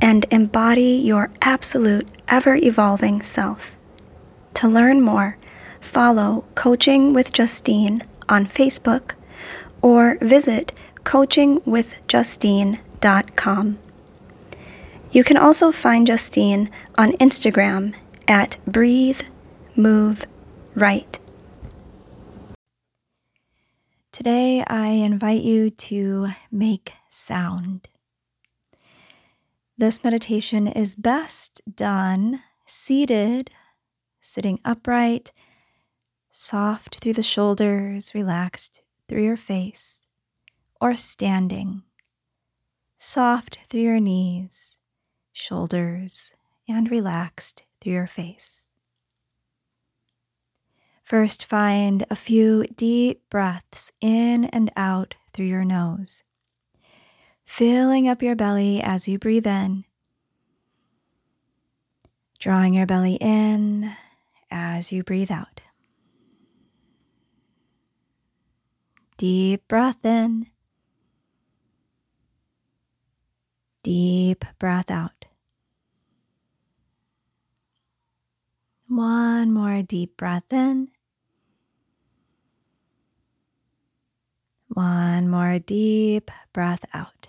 and embody your absolute, ever evolving self. To learn more, follow Coaching with Justine on Facebook or visit coachingwithjustine.com. You can also find Justine on Instagram at Breathe, Move, Right. Today, I invite you to make sound. This meditation is best done seated, sitting upright, soft through the shoulders, relaxed through your face, or standing, soft through your knees, shoulders, and relaxed through your face. First, find a few deep breaths in and out through your nose filling up your belly as you breathe in, drawing your belly in as you breathe out. Deep breath in, deep breath out. One more deep breath in. One more deep breath out.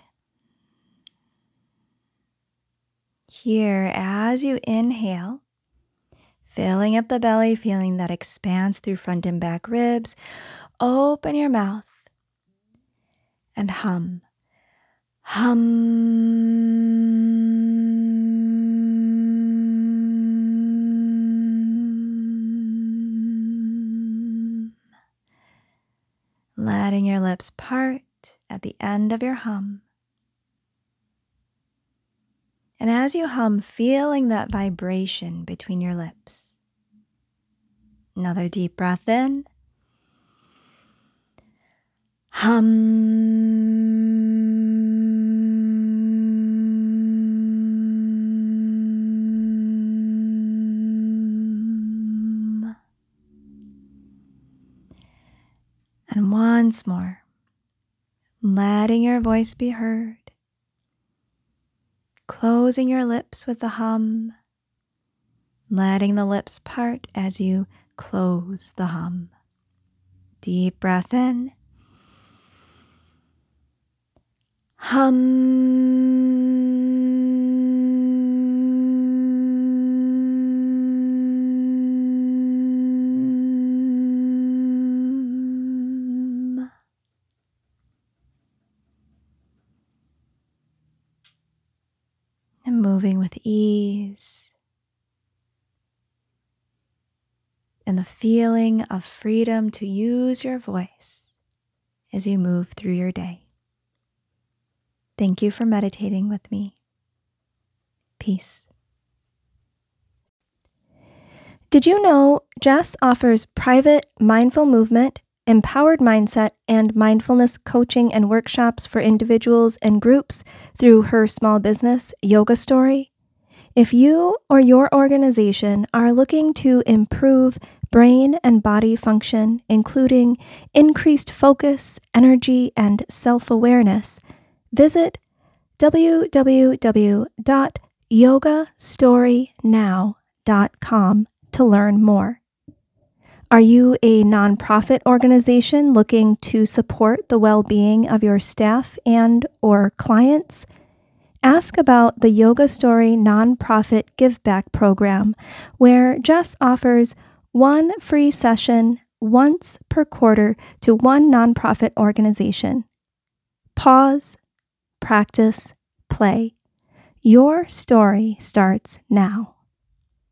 Here, as you inhale, filling up the belly, feeling that expanse through front and back ribs, open your mouth and hum. Hum. Letting your lips part at the end of your hum. And as you hum, feeling that vibration between your lips. Another deep breath in. Hum. And once more, letting your voice be heard closing your lips with the hum, letting the lips part as you close the hum. Deep breath in. Hum. Moving with ease. And the feeling of freedom to use your voice as you move through your day. Thank you for meditating with me. Peace. Did you know Jess offers private mindful movement empowered mindset, and mindfulness coaching and workshops for individuals and groups through her small business, Yoga Story. If you or your organization are looking to improve brain and body function, including increased focus, energy, and self awareness, visit www.yogastorynow.com to learn more. Are you a nonprofit organization looking to support the well-being of your staff and or clients? Ask about the Yoga Story nonprofit give back program where Jess offers one free session once per quarter to one nonprofit organization. Pause, practice, play. Your story starts now.